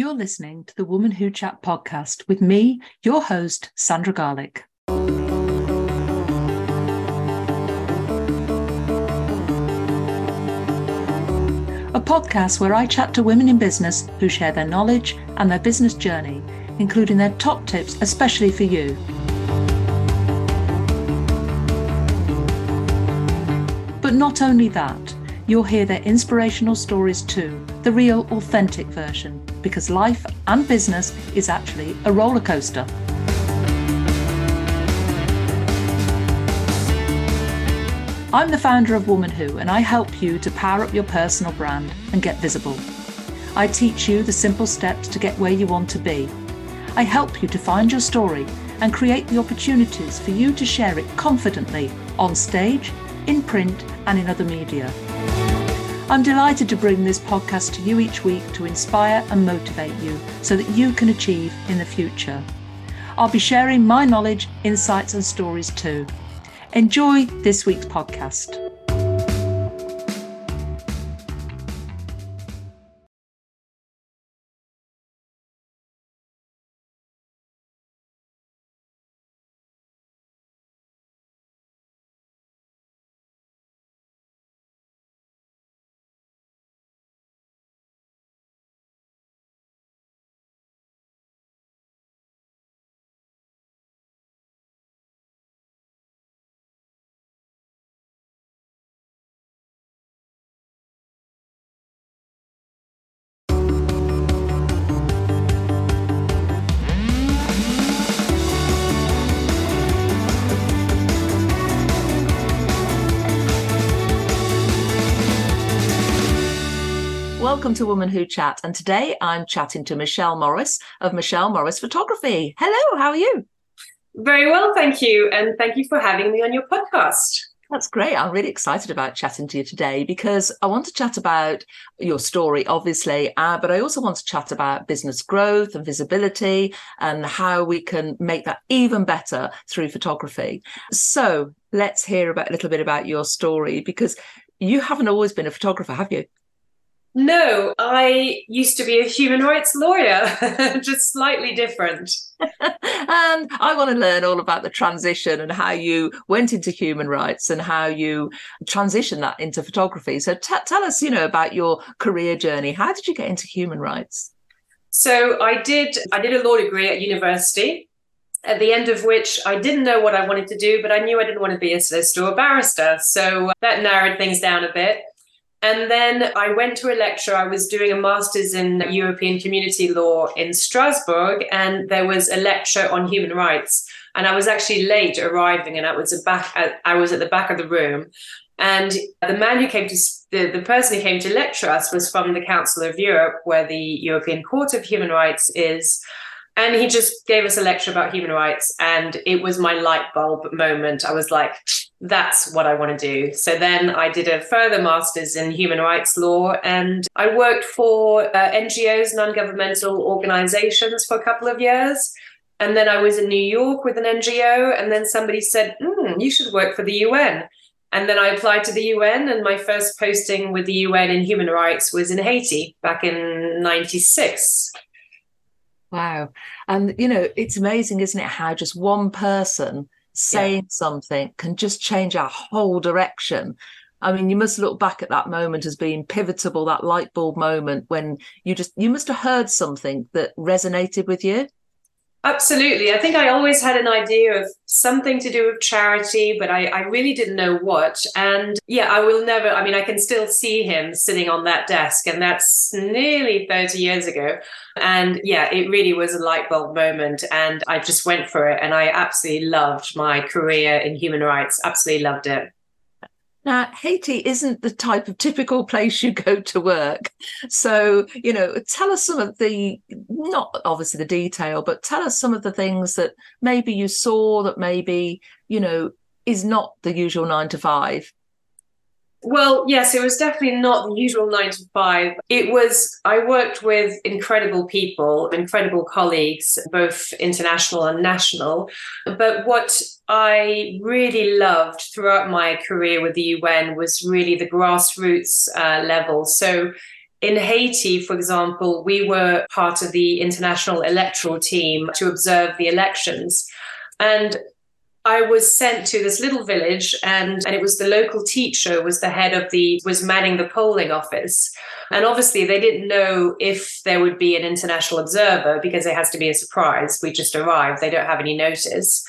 You're listening to the Woman Who Chat podcast with me, your host, Sandra Garlick. A podcast where I chat to women in business who share their knowledge and their business journey, including their top tips, especially for you. But not only that, you'll hear their inspirational stories too, the real, authentic version, because life and business is actually a roller coaster. I'm the founder of Woman Who, and I help you to power up your personal brand and get visible. I teach you the simple steps to get where you want to be. I help you to find your story and create the opportunities for you to share it confidently on stage, in print, and in other media. I'm delighted to bring this podcast to you each week to inspire and motivate you so that you can achieve in the future. I'll be sharing my knowledge, insights, and stories too. Enjoy this week's podcast. Welcome to Woman Who Chat. And today I'm chatting to Michelle Morris of Michelle Morris Photography. Hello, how are you? Very well, thank you. And thank you for having me on your podcast. That's great. I'm really excited about chatting to you today because I want to chat about your story, obviously, uh, but I also want to chat about business growth and visibility and how we can make that even better through photography. So let's hear about a little bit about your story because you haven't always been a photographer, have you? No, I used to be a human rights lawyer, just slightly different. and I want to learn all about the transition and how you went into human rights and how you transitioned that into photography. So t- tell us, you know, about your career journey. How did you get into human rights? So I did I did a law degree at university at the end of which I didn't know what I wanted to do, but I knew I didn't want to be a solicitor or a barrister. So that narrowed things down a bit. And then I went to a lecture. I was doing a master's in European community law in Strasbourg, and there was a lecture on human rights. And I was actually late arriving, and I was back. At, I was at the back of the room, and the man who came to the, the person who came to lecture us was from the Council of Europe, where the European Court of Human Rights is. And he just gave us a lecture about human rights, and it was my light bulb moment. I was like, that's what I want to do. So then I did a further master's in human rights law and I worked for uh, NGOs, non governmental organizations for a couple of years. And then I was in New York with an NGO, and then somebody said, mm, You should work for the UN. And then I applied to the UN, and my first posting with the UN in human rights was in Haiti back in 96. Wow. And, you know, it's amazing, isn't it, how just one person saying yeah. something can just change our whole direction. I mean, you must look back at that moment as being pivotal, that light bulb moment when you just, you must have heard something that resonated with you. Absolutely. I think I always had an idea of something to do with charity, but I, I, really didn't know what. And yeah, I will never, I mean, I can still see him sitting on that desk, and that's nearly 30 years ago. And yeah, it really was a light bulb moment. And I just went for it. And I absolutely loved my career in human rights, absolutely loved it. Now, Haiti isn't the type of typical place you go to work. So, you know, tell us some of the, not obviously the detail, but tell us some of the things that maybe you saw that maybe, you know, is not the usual nine to five. Well, yes, it was definitely not the usual nine to five. It was, I worked with incredible people, incredible colleagues, both international and national. But what I really loved throughout my career with the UN was really the grassroots uh, level. So in Haiti, for example, we were part of the international electoral team to observe the elections. And I was sent to this little village and, and it was the local teacher was the head of the was manning the polling office. And obviously they didn't know if there would be an international observer because it has to be a surprise. We just arrived. They don't have any notice.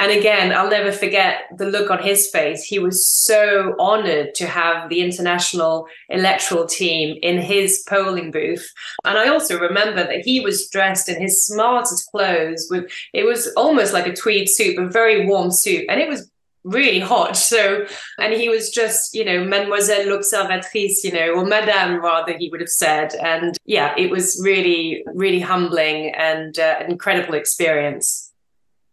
And again, I'll never forget the look on his face. He was so honored to have the international electoral team in his polling booth. And I also remember that he was dressed in his smartest clothes with it was almost like a tweed suit, a very warm suit. And it was really hot. So, and he was just, you know, Mademoiselle l'Observatrice, you know, or Madame rather, he would have said. And yeah, it was really, really humbling and uh, an incredible experience.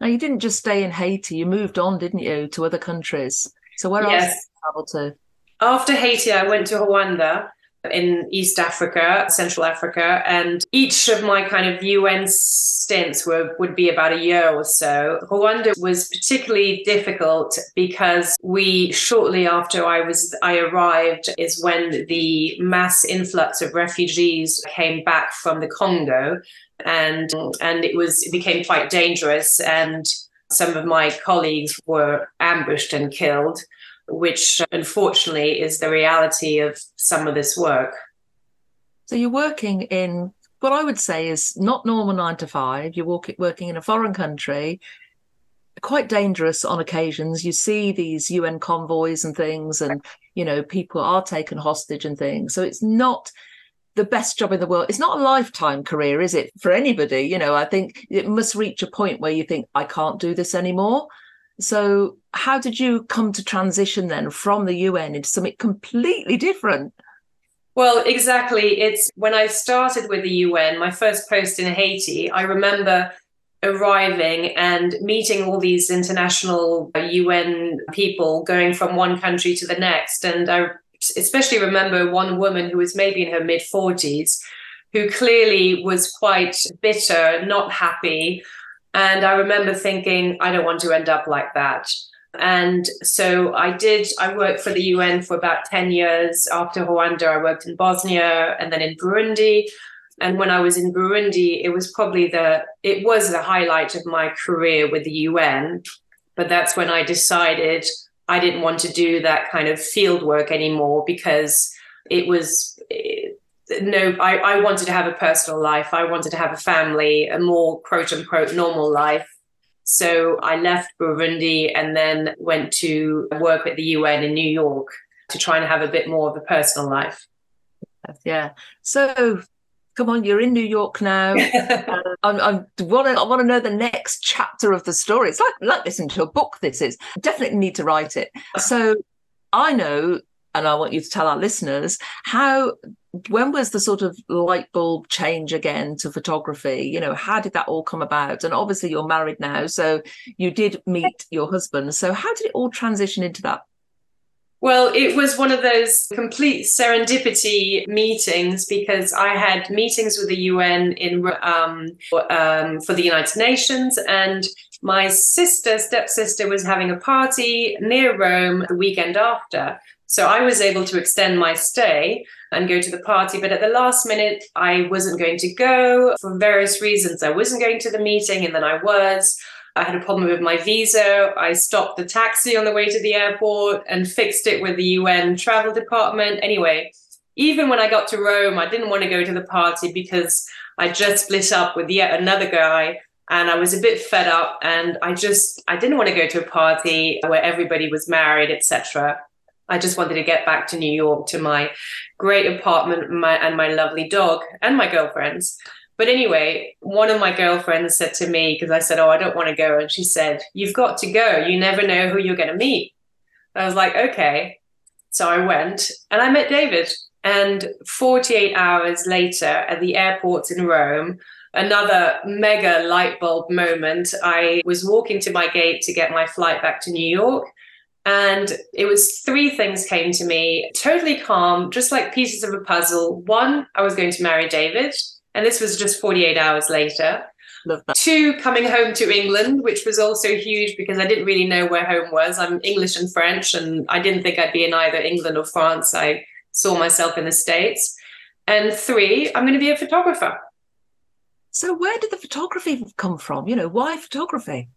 Now, you didn't just stay in Haiti, you moved on, didn't you, to other countries? So, where yes. else did you travel to? After Haiti, I went to Rwanda in East Africa, Central Africa, and each of my kind of UN stints were would be about a year or so. Rwanda was particularly difficult because we shortly after I was I arrived is when the mass influx of refugees came back from the Congo and and it was it became quite dangerous and some of my colleagues were ambushed and killed which unfortunately is the reality of some of this work so you're working in what i would say is not normal 9 to 5 you're working in a foreign country quite dangerous on occasions you see these un convoys and things and you know people are taken hostage and things so it's not the best job in the world. It's not a lifetime career, is it, for anybody? You know, I think it must reach a point where you think, I can't do this anymore. So, how did you come to transition then from the UN into something completely different? Well, exactly. It's when I started with the UN, my first post in Haiti, I remember arriving and meeting all these international UN people going from one country to the next. And I especially remember one woman who was maybe in her mid 40s who clearly was quite bitter, not happy. And I remember thinking, I don't want to end up like that. And so I did, I worked for the UN for about 10 years. After Rwanda, I worked in Bosnia and then in Burundi. And when I was in Burundi, it was probably the, it was the highlight of my career with the UN. But that's when I decided I didn't want to do that kind of field work anymore because it was no, I, I wanted to have a personal life. I wanted to have a family, a more quote unquote normal life. So I left Burundi and then went to work at the UN in New York to try and have a bit more of a personal life. Yeah. So come on, you're in New York now. Um, I'm, I'm want to, I want to know the next chapter of the story. It's like like listening to a book. This is definitely need to write it. So I know, and I want you to tell our listeners how. When was the sort of light bulb change again to photography? You know, how did that all come about? And obviously, you're married now, so you did meet your husband. So, how did it all transition into that well, it was one of those complete serendipity meetings because I had meetings with the UN in um, um, for the United Nations, and my sister, stepsister, was having a party near Rome the weekend after. So I was able to extend my stay and go to the party. But at the last minute, I wasn't going to go for various reasons. I wasn't going to the meeting, and then I was. I had a problem with my visa. I stopped the taxi on the way to the airport and fixed it with the UN travel department. Anyway, even when I got to Rome, I didn't want to go to the party because I just split up with yet another guy and I was a bit fed up and I just I didn't want to go to a party where everybody was married, etc. I just wanted to get back to New York to my great apartment my, and my lovely dog and my girlfriends. But anyway, one of my girlfriends said to me, because I said, Oh, I don't want to go. And she said, You've got to go. You never know who you're going to meet. I was like, Okay. So I went and I met David. And 48 hours later at the airport in Rome, another mega light bulb moment. I was walking to my gate to get my flight back to New York. And it was three things came to me totally calm, just like pieces of a puzzle. One, I was going to marry David. And this was just 48 hours later. Two, coming home to England, which was also huge because I didn't really know where home was. I'm English and French, and I didn't think I'd be in either England or France. I saw myself in the States. And three, I'm going to be a photographer. So, where did the photography come from? You know, why photography?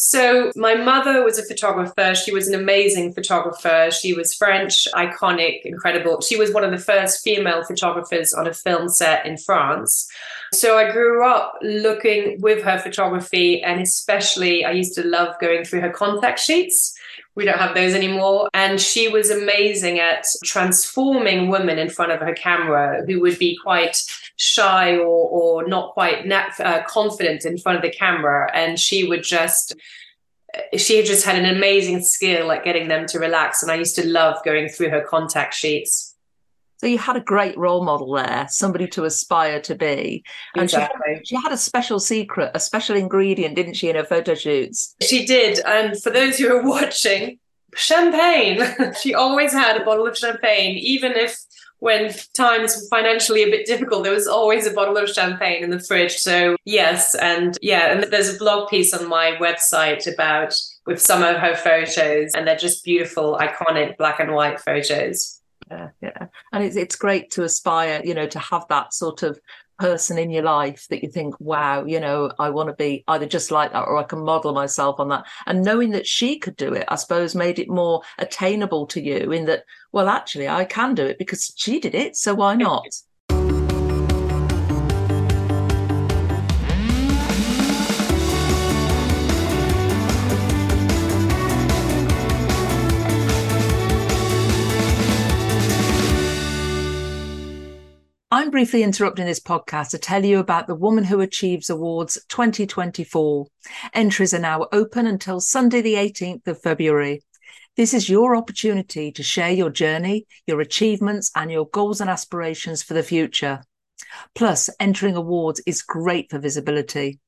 So, my mother was a photographer. She was an amazing photographer. She was French, iconic, incredible. She was one of the first female photographers on a film set in France. So, I grew up looking with her photography, and especially I used to love going through her contact sheets. We don't have those anymore. And she was amazing at transforming women in front of her camera who would be quite shy or, or not quite nat- uh, confident in front of the camera. And she would just, she just had an amazing skill at getting them to relax. And I used to love going through her contact sheets. So you had a great role model there, somebody to aspire to be. And exactly. she, she, had a special secret, a special ingredient, didn't she, in her photo shoots? She did. And for those who are watching, champagne. she always had a bottle of champagne, even if when times were financially a bit difficult, there was always a bottle of champagne in the fridge. So yes, and yeah, and there's a blog piece on my website about with some of her photos, and they're just beautiful, iconic black and white photos. Yeah, yeah, and it's it's great to aspire, you know, to have that sort of person in your life that you think, wow, you know, I want to be either just like that or I can model myself on that. And knowing that she could do it, I suppose, made it more attainable to you in that, well, actually, I can do it because she did it. So why not? I'm briefly interrupting this podcast to tell you about the Woman Who Achieves Awards 2024. Entries are now open until Sunday, the 18th of February. This is your opportunity to share your journey, your achievements, and your goals and aspirations for the future. Plus, entering awards is great for visibility.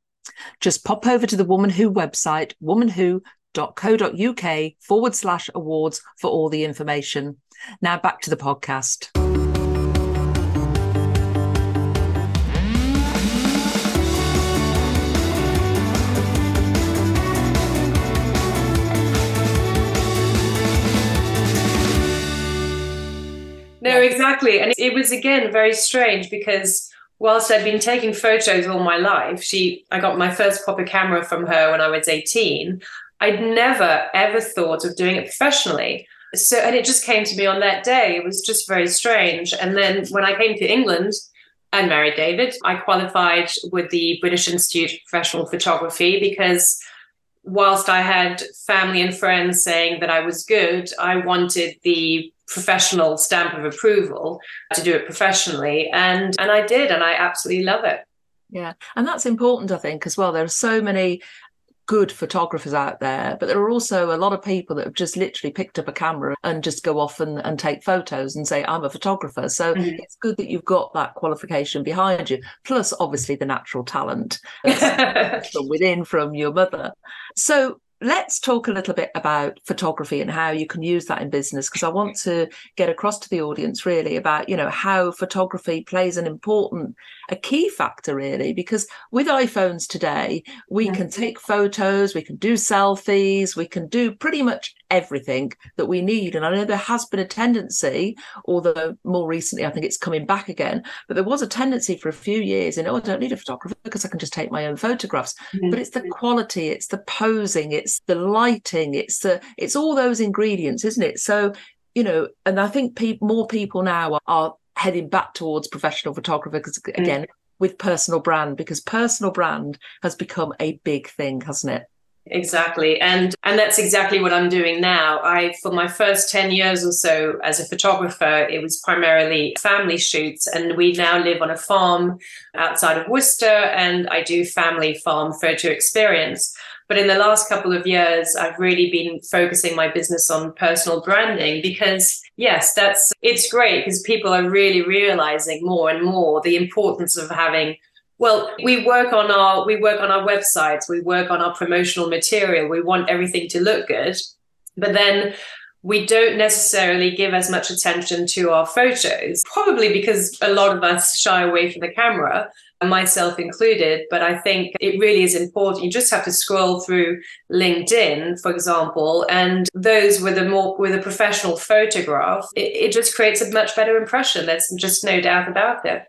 Just pop over to the Woman Who website, womanwho.co.uk forward slash awards for all the information. Now back to the podcast. No, exactly. And it was again very strange because whilst I'd been taking photos all my life, she I got my first proper camera from her when I was 18. I'd never ever thought of doing it professionally. So and it just came to me on that day. It was just very strange. And then when I came to England and married David, I qualified with the British Institute of Professional Photography because whilst I had family and friends saying that I was good, I wanted the professional stamp of approval to do it professionally. And and I did and I absolutely love it. Yeah. And that's important I think as well. There are so many good photographers out there but there are also a lot of people that have just literally picked up a camera and just go off and, and take photos and say i'm a photographer so mm-hmm. it's good that you've got that qualification behind you plus obviously the natural talent from within from your mother so let's talk a little bit about photography and how you can use that in business because i want to get across to the audience really about you know how photography plays an important a key factor really because with iphones today we yeah. can take photos we can do selfies we can do pretty much everything that we need and i know there has been a tendency although more recently i think it's coming back again but there was a tendency for a few years in oh i don't need a photographer because i can just take my own photographs mm-hmm. but it's the quality it's the posing it's the lighting, it's the it's all those ingredients, isn't it? So you know, and I think pe- more people now are, are, heading back towards professional photography because mm. again. Mm. With personal brand, because personal brand has become a big thing, hasn't it? Exactly. And and that's exactly what i'm doing now. I for my first 10 years or so as a photographer it was primarily family shoots and we now live on a farm outside of worcester and i do family farm photo experience. But in the last couple of years, I've really been focusing my business on personal branding because, yes, that's it's great because people are really realizing more and more the importance of having well we work on our we work on our websites we work on our promotional material we want everything to look good but then we don't necessarily give as much attention to our photos probably because a lot of us shy away from the camera myself included. But I think it really is important. You just have to scroll through LinkedIn, for example, and those with a more with a professional photograph, it, it just creates a much better impression. There's just no doubt about it.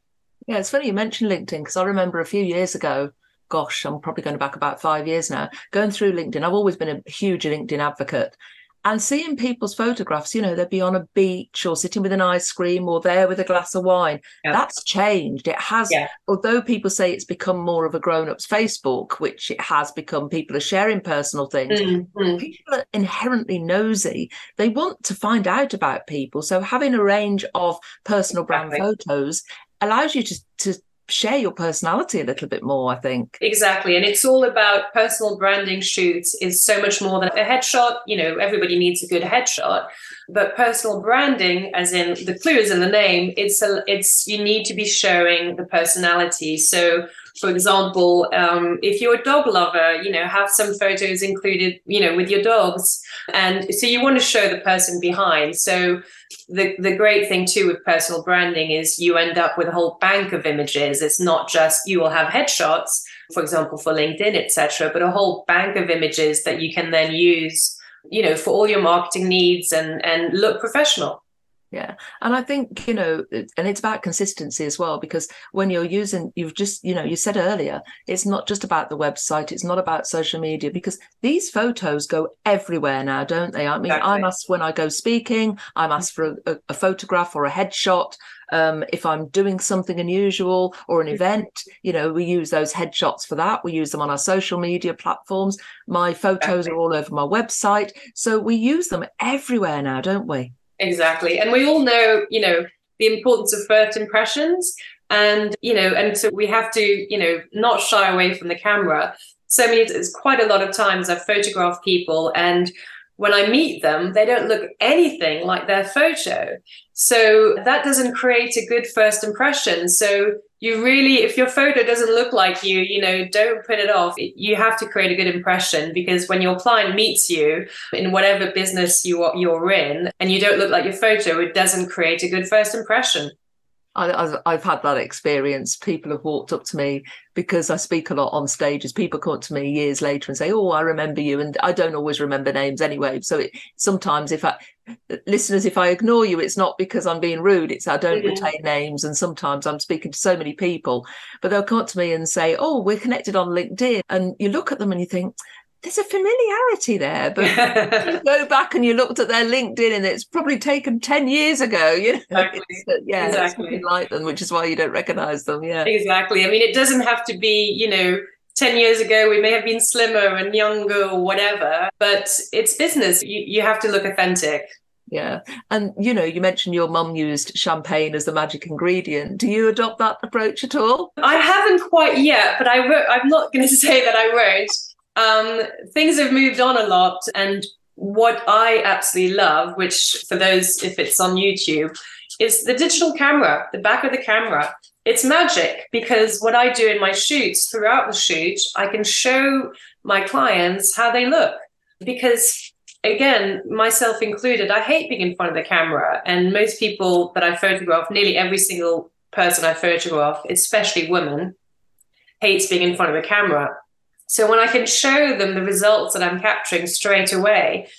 Yeah, it's funny you mentioned LinkedIn because I remember a few years ago, gosh, I'm probably going back about five years now, going through LinkedIn. I've always been a huge LinkedIn advocate and seeing people's photographs, you know, they'd be on a beach or sitting with an ice cream or there with a glass of wine. Yeah. That's changed. It has, yeah. although people say it's become more of a grown up's Facebook, which it has become, people are sharing personal things. Mm-hmm. People are inherently nosy. They want to find out about people. So having a range of personal exactly. brand photos allows you to, to share your personality a little bit more, I think. Exactly. And it's all about personal branding shoots is so much more than a headshot. You know, everybody needs a good headshot. But personal branding, as in the clue is in the name, it's a, it's you need to be showing the personality. So for example, um, if you're a dog lover, you know, have some photos included, you know, with your dogs. And so you want to show the person behind. So the, the great thing too with personal branding is you end up with a whole bank of images. It's not just you will have headshots, for example, for LinkedIn, etc., but a whole bank of images that you can then use, you know, for all your marketing needs and and look professional. Yeah. And I think, you know, and it's about consistency as well, because when you're using, you've just, you know, you said earlier, it's not just about the website, it's not about social media, because these photos go everywhere now, don't they? I mean, exactly. I'm asked when I go speaking, I'm asked for a, a photograph or a headshot. Um, if I'm doing something unusual or an mm-hmm. event, you know, we use those headshots for that. We use them on our social media platforms. My photos exactly. are all over my website. So we use them everywhere now, don't we? Exactly. And we all know, you know, the importance of first impressions. And, you know, and so we have to, you know, not shy away from the camera. So many, it's quite a lot of times I've photographed people and when I meet them, they don't look anything like their photo. So that doesn't create a good first impression. So you really, if your photo doesn't look like you, you know, don't put it off. You have to create a good impression because when your client meets you in whatever business you are, you're in and you don't look like your photo, it doesn't create a good first impression. I, have had that experience. People have walked up to me because I speak a lot on stages. People come up to me years later and say, "Oh, I remember you," and I don't always remember names anyway. So it, sometimes, if I listeners, if I ignore you, it's not because I'm being rude. It's I don't mm-hmm. retain names, and sometimes I'm speaking to so many people, but they'll come up to me and say, "Oh, we're connected on LinkedIn," and you look at them and you think, there's a familiarity there, but you go back and you looked at their LinkedIn and it's probably taken 10 years ago, you know, exactly. Uh, yeah, exactly. like them, which is why you don't recognize them. Yeah, exactly. I mean, it doesn't have to be, you know, 10 years ago, we may have been slimmer and younger or whatever, but it's business. You, you have to look authentic. Yeah. And, you know, you mentioned your mum used champagne as the magic ingredient. Do you adopt that approach at all? I haven't quite yet, but I I'm not going to say that I won't um, things have moved on a lot. And what I absolutely love, which for those, if it's on YouTube, is the digital camera, the back of the camera. It's magic because what I do in my shoots throughout the shoot, I can show my clients how they look. Because again, myself included, I hate being in front of the camera. And most people that I photograph, nearly every single person I photograph, especially women, hates being in front of a camera. So when I can show them the results that I'm capturing straight away,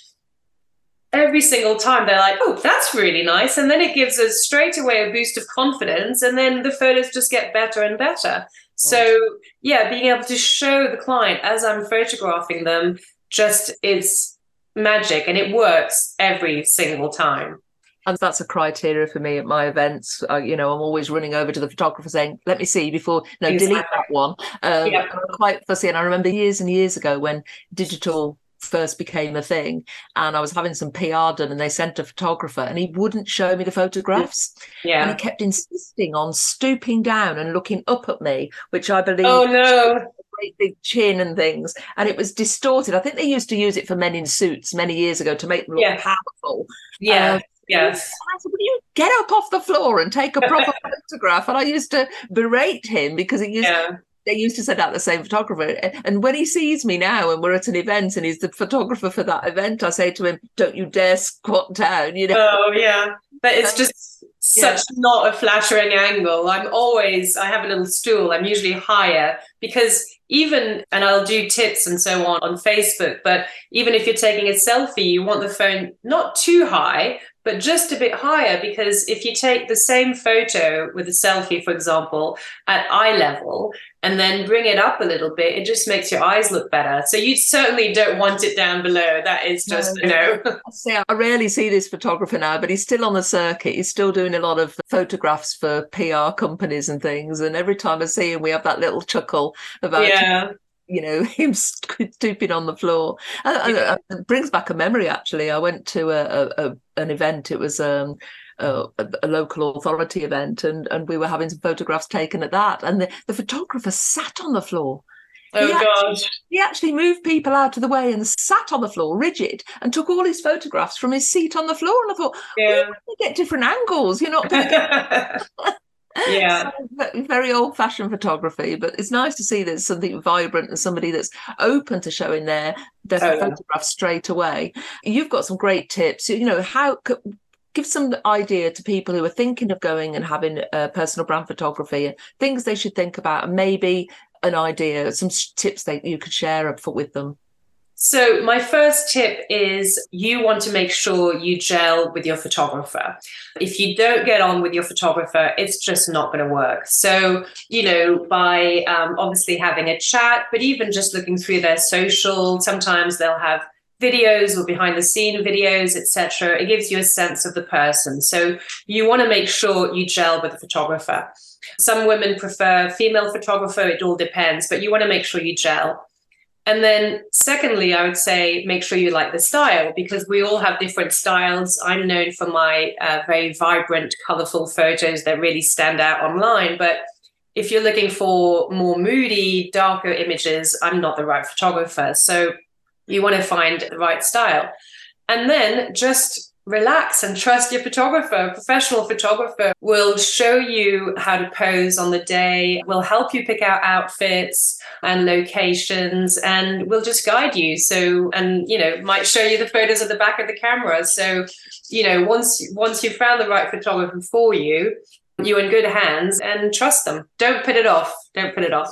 every single time they're like, oh, that's really nice. And then it gives us straight away a boost of confidence. And then the photos just get better and better. So, yeah, being able to show the client as I'm photographing them just is magic and it works every single time and that's a criteria for me at my events. Uh, you know, I'm always running over to the photographer saying, "Let me see before no exactly. delete that one." Um, yeah. I'm quite fussy, and I remember years and years ago when digital first became a thing and I was having some PR done and they sent a photographer and he wouldn't show me the photographs. Yeah. And he kept insisting on stooping down and looking up at me, which I believe Oh no. Great big chin and things. And it was distorted. I think they used to use it for men in suits many years ago to make them look yeah. powerful. Yeah. Uh, Yes. I said, Will you get up off the floor and take a proper photograph? And I used to berate him because he used yeah. they used to send out the same photographer. And when he sees me now and we're at an event and he's the photographer for that event, I say to him, Don't you dare squat down, you know. Oh yeah. But it's just such yeah. not a flattering angle. I'm always I have a little stool. I'm usually higher because even and I'll do tips and so on on Facebook, but even if you're taking a selfie, you want the phone not too high, but just a bit higher because if you take the same photo with a selfie, for example, at eye level and then bring it up a little bit, it just makes your eyes look better. So you certainly don't want it down below. That is just, no. you know. see, I rarely see this photographer now, but he's still on the circuit. He's still doing a lot of photographs for PR companies and things. And every time I see him, we have that little chuckle about yeah you know him stooping on the floor yeah. it brings back a memory actually i went to a, a, an event it was um, a, a, local authority event and and we were having some photographs taken at that and the, the photographer sat on the floor Oh he God! he actually moved people out of the way and sat on the floor, rigid, and took all his photographs from his seat on the floor. And I thought, yeah. well, get different angles. You're not going to get yeah. Very old fashioned photography but it's nice to see there's something vibrant and somebody that's open to showing their their oh, photograph yeah. straight away. You've got some great tips. You know how give some idea to people who are thinking of going and having uh, personal brand photography and things they should think about and maybe an idea some tips that you could share with them so, my first tip is you want to make sure you gel with your photographer. If you don't get on with your photographer, it's just not going to work. So, you know, by um, obviously having a chat, but even just looking through their social, sometimes they'll have videos or behind the scene videos etc it gives you a sense of the person so you want to make sure you gel with the photographer some women prefer female photographer it all depends but you want to make sure you gel and then, secondly, I would say make sure you like the style because we all have different styles. I'm known for my uh, very vibrant, colorful photos that really stand out online. But if you're looking for more moody, darker images, I'm not the right photographer. So you want to find the right style. And then just relax and trust your photographer. A professional photographer will show you how to pose on the day, will help you pick out outfits and locations, and will just guide you. So, and you know, might show you the photos at the back of the camera. So, you know, once once you've found the right photographer for you, you're in good hands and trust them. Don't put it off. Don't put it off.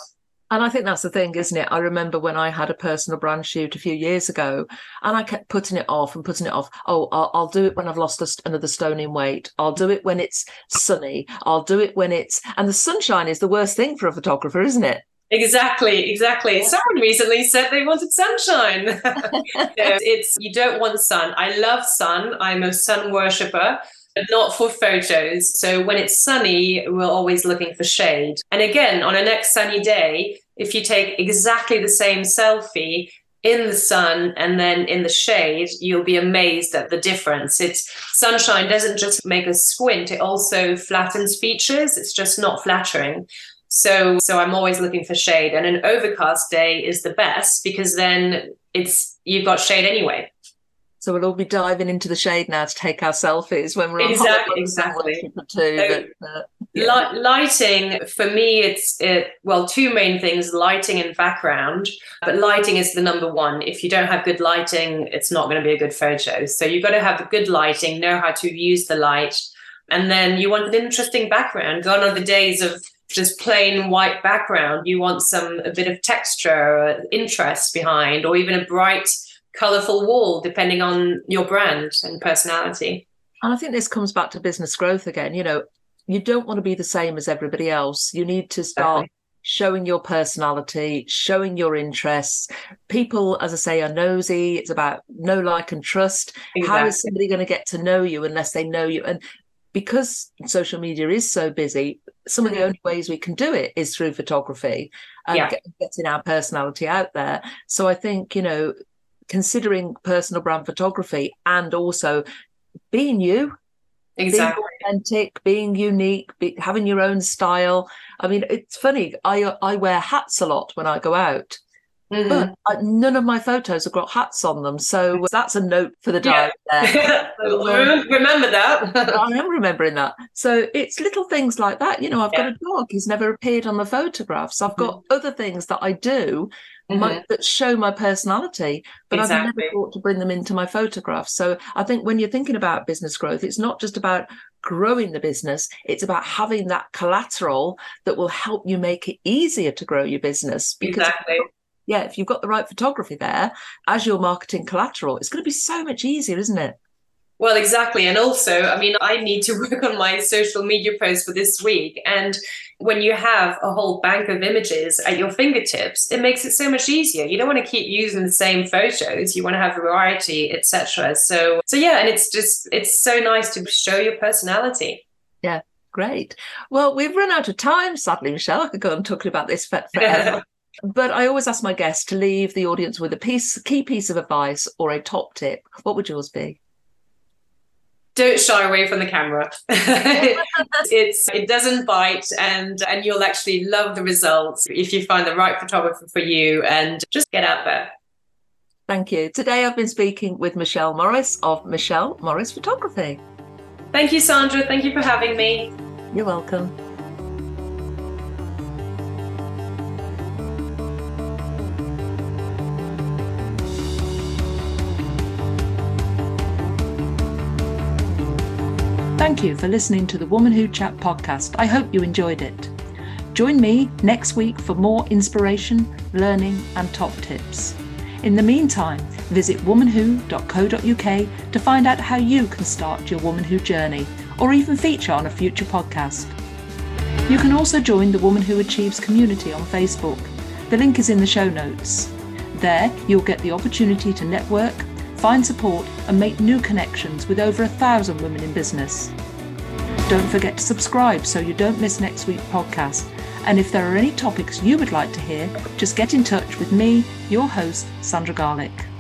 And I think that's the thing, isn't it? I remember when I had a personal brand shoot a few years ago, and I kept putting it off and putting it off. Oh, I'll, I'll do it when I've lost another stone in weight. I'll do it when it's sunny. I'll do it when it's. And the sunshine is the worst thing for a photographer, isn't it? Exactly, exactly. Someone recently said they wanted sunshine. it's you don't want sun. I love sun. I'm a sun worshipper but not for photos. So when it's sunny, we're always looking for shade. And again, on a next sunny day, if you take exactly the same selfie in the sun and then in the shade, you'll be amazed at the difference. It's sunshine doesn't just make us squint, it also flattens features. It's just not flattering. So so I'm always looking for shade. And an overcast day is the best because then it's you've got shade anyway. So we'll all be diving into the shade now to take our selfies when we're exactly, on exactly. Too, so, uh, yeah. lighting for me, it's it, well two main things: lighting and background. But lighting is the number one. If you don't have good lighting, it's not going to be a good photo. So you've got to have good lighting, know how to use the light, and then you want an interesting background. Gone are the days of just plain white background. You want some a bit of texture, interest behind, or even a bright colorful wall depending on your brand and personality. And I think this comes back to business growth again. You know, you don't want to be the same as everybody else. You need to start exactly. showing your personality, showing your interests. People, as I say, are nosy. It's about know, like, and trust. Exactly. How is somebody going to get to know you unless they know you? And because social media is so busy, some of the mm-hmm. only ways we can do it is through photography and yeah. getting our personality out there. So I think, you know, considering personal brand photography and also being you exactly being authentic being unique be, having your own style i mean it's funny i i wear hats a lot when i go out Mm-hmm. But uh, none of my photos have got hats on them. So that's a note for the diary yeah. so, um, remember that. I am remembering that. So it's little things like that. You know, I've yeah. got a dog. He's never appeared on the photographs. I've got mm-hmm. other things that I do mm-hmm. my, that show my personality, but exactly. I've never thought to bring them into my photographs. So I think when you're thinking about business growth, it's not just about growing the business, it's about having that collateral that will help you make it easier to grow your business. Because exactly yeah, if you've got the right photography there as your marketing collateral, it's going to be so much easier, isn't it? Well, exactly. And also, I mean, I need to work on my social media post for this week. And when you have a whole bank of images at your fingertips, it makes it so much easier. You don't want to keep using the same photos. You want to have variety, etc. So, so yeah, and it's just it's so nice to show your personality. Yeah, great. Well, we've run out of time, sadly, Michelle. I could go on talking about this forever. But I always ask my guests to leave the audience with a piece, key piece of advice or a top tip. What would yours be? Don't shy away from the camera. it's it doesn't bite, and and you'll actually love the results if you find the right photographer for you, and just get out there. Thank you. Today I've been speaking with Michelle Morris of Michelle Morris Photography. Thank you, Sandra. Thank you for having me. You're welcome. Thank you for listening to the Woman Who Chat podcast. I hope you enjoyed it. Join me next week for more inspiration, learning, and top tips. In the meantime, visit womanwho.co.uk to find out how you can start your Woman Who journey or even feature on a future podcast. You can also join the Woman Who Achieves community on Facebook. The link is in the show notes. There, you'll get the opportunity to network, find support, and make new connections with over a thousand women in business. Don't forget to subscribe so you don't miss next week's podcast. And if there are any topics you would like to hear, just get in touch with me, your host, Sandra Garlick.